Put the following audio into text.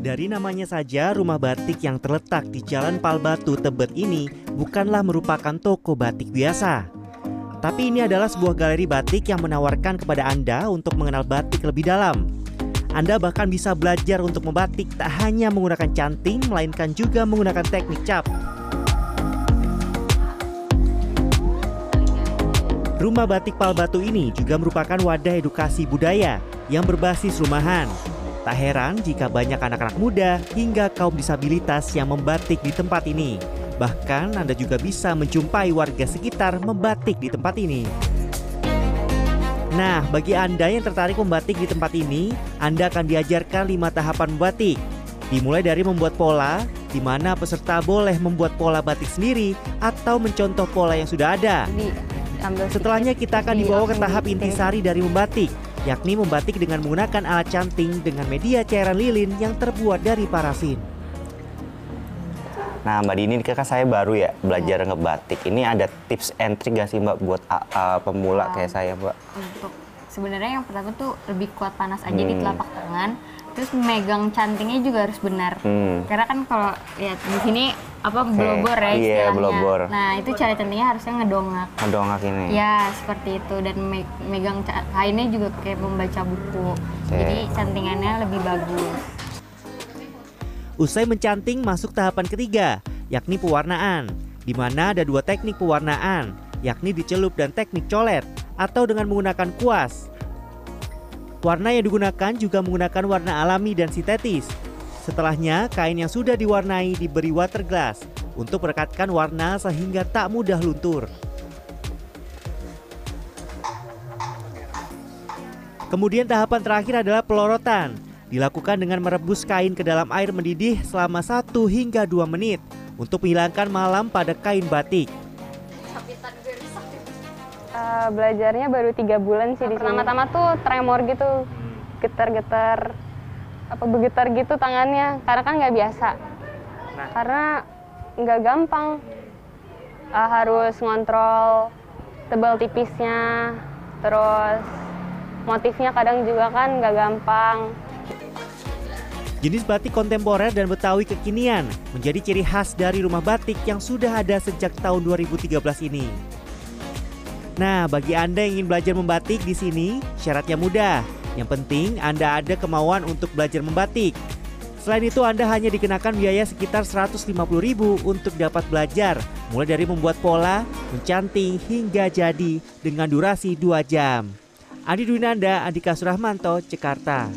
Dari namanya saja, rumah batik yang terletak di Jalan Palbatu Tebet ini bukanlah merupakan toko batik biasa. Tapi ini adalah sebuah galeri batik yang menawarkan kepada Anda untuk mengenal batik lebih dalam. Anda bahkan bisa belajar untuk membatik tak hanya menggunakan canting, melainkan juga menggunakan teknik cap. Rumah Batik Palbatu ini juga merupakan wadah edukasi budaya yang berbasis rumahan. Tak heran jika banyak anak-anak muda hingga kaum disabilitas yang membatik di tempat ini. Bahkan Anda juga bisa menjumpai warga sekitar membatik di tempat ini. Nah, bagi Anda yang tertarik membatik di tempat ini, Anda akan diajarkan lima tahapan membatik. Dimulai dari membuat pola, di mana peserta boleh membuat pola batik sendiri atau mencontoh pola yang sudah ada. Setelahnya kita akan dibawa ke tahap intisari dari membatik, yakni membatik dengan menggunakan alat canting dengan media cairan lilin yang terbuat dari parafin. Nah Mbak Dini kan saya baru ya belajar ngebatik. Ini ada tips and trick gak sih Mbak buat uh, uh, pemula kayak saya Mbak? Untuk sebenarnya yang pertama tuh lebih kuat panas aja di Hmm. telapak tangan. Terus megang cantingnya juga harus benar. Hmm. Karena kan kalau ya di sini apa blobor ya Iya, istilahnya. blobor. Nah, itu cara cantingnya harusnya ngedongak. Ngedongak ini. Ya, seperti itu dan me- megang ca- kainnya juga kayak membaca buku. Oke. Jadi cantingannya lebih bagus. Usai mencanting masuk tahapan ketiga, yakni pewarnaan, di mana ada dua teknik pewarnaan, yakni dicelup dan teknik colet, atau dengan menggunakan kuas. Warna yang digunakan juga menggunakan warna alami dan sintetis. Setelahnya, kain yang sudah diwarnai diberi water glass untuk merekatkan warna sehingga tak mudah luntur. Kemudian tahapan terakhir adalah pelorotan. Dilakukan dengan merebus kain ke dalam air mendidih selama 1 hingga 2 menit untuk menghilangkan malam pada kain batik. Eh, belajarnya baru tiga bulan sih di sini. Pertama-tama tuh tremor gitu, getar-getar, apa bergetar gitu tangannya, karena kan nggak biasa. Karena nggak gampang, Eh, harus ngontrol tebal tipisnya, terus motifnya kadang juga kan nggak gampang. Jenis batik kontemporer dan betawi kekinian menjadi ciri khas dari rumah batik yang sudah ada sejak tahun 2013 ini. Nah, bagi Anda yang ingin belajar membatik di sini, syaratnya mudah. Yang penting Anda ada kemauan untuk belajar membatik. Selain itu, Anda hanya dikenakan biaya sekitar 150.000 untuk dapat belajar, mulai dari membuat pola, mencanting, hingga jadi dengan durasi 2 jam. Adi Dwinanda, Andika Surahmanto, Jakarta.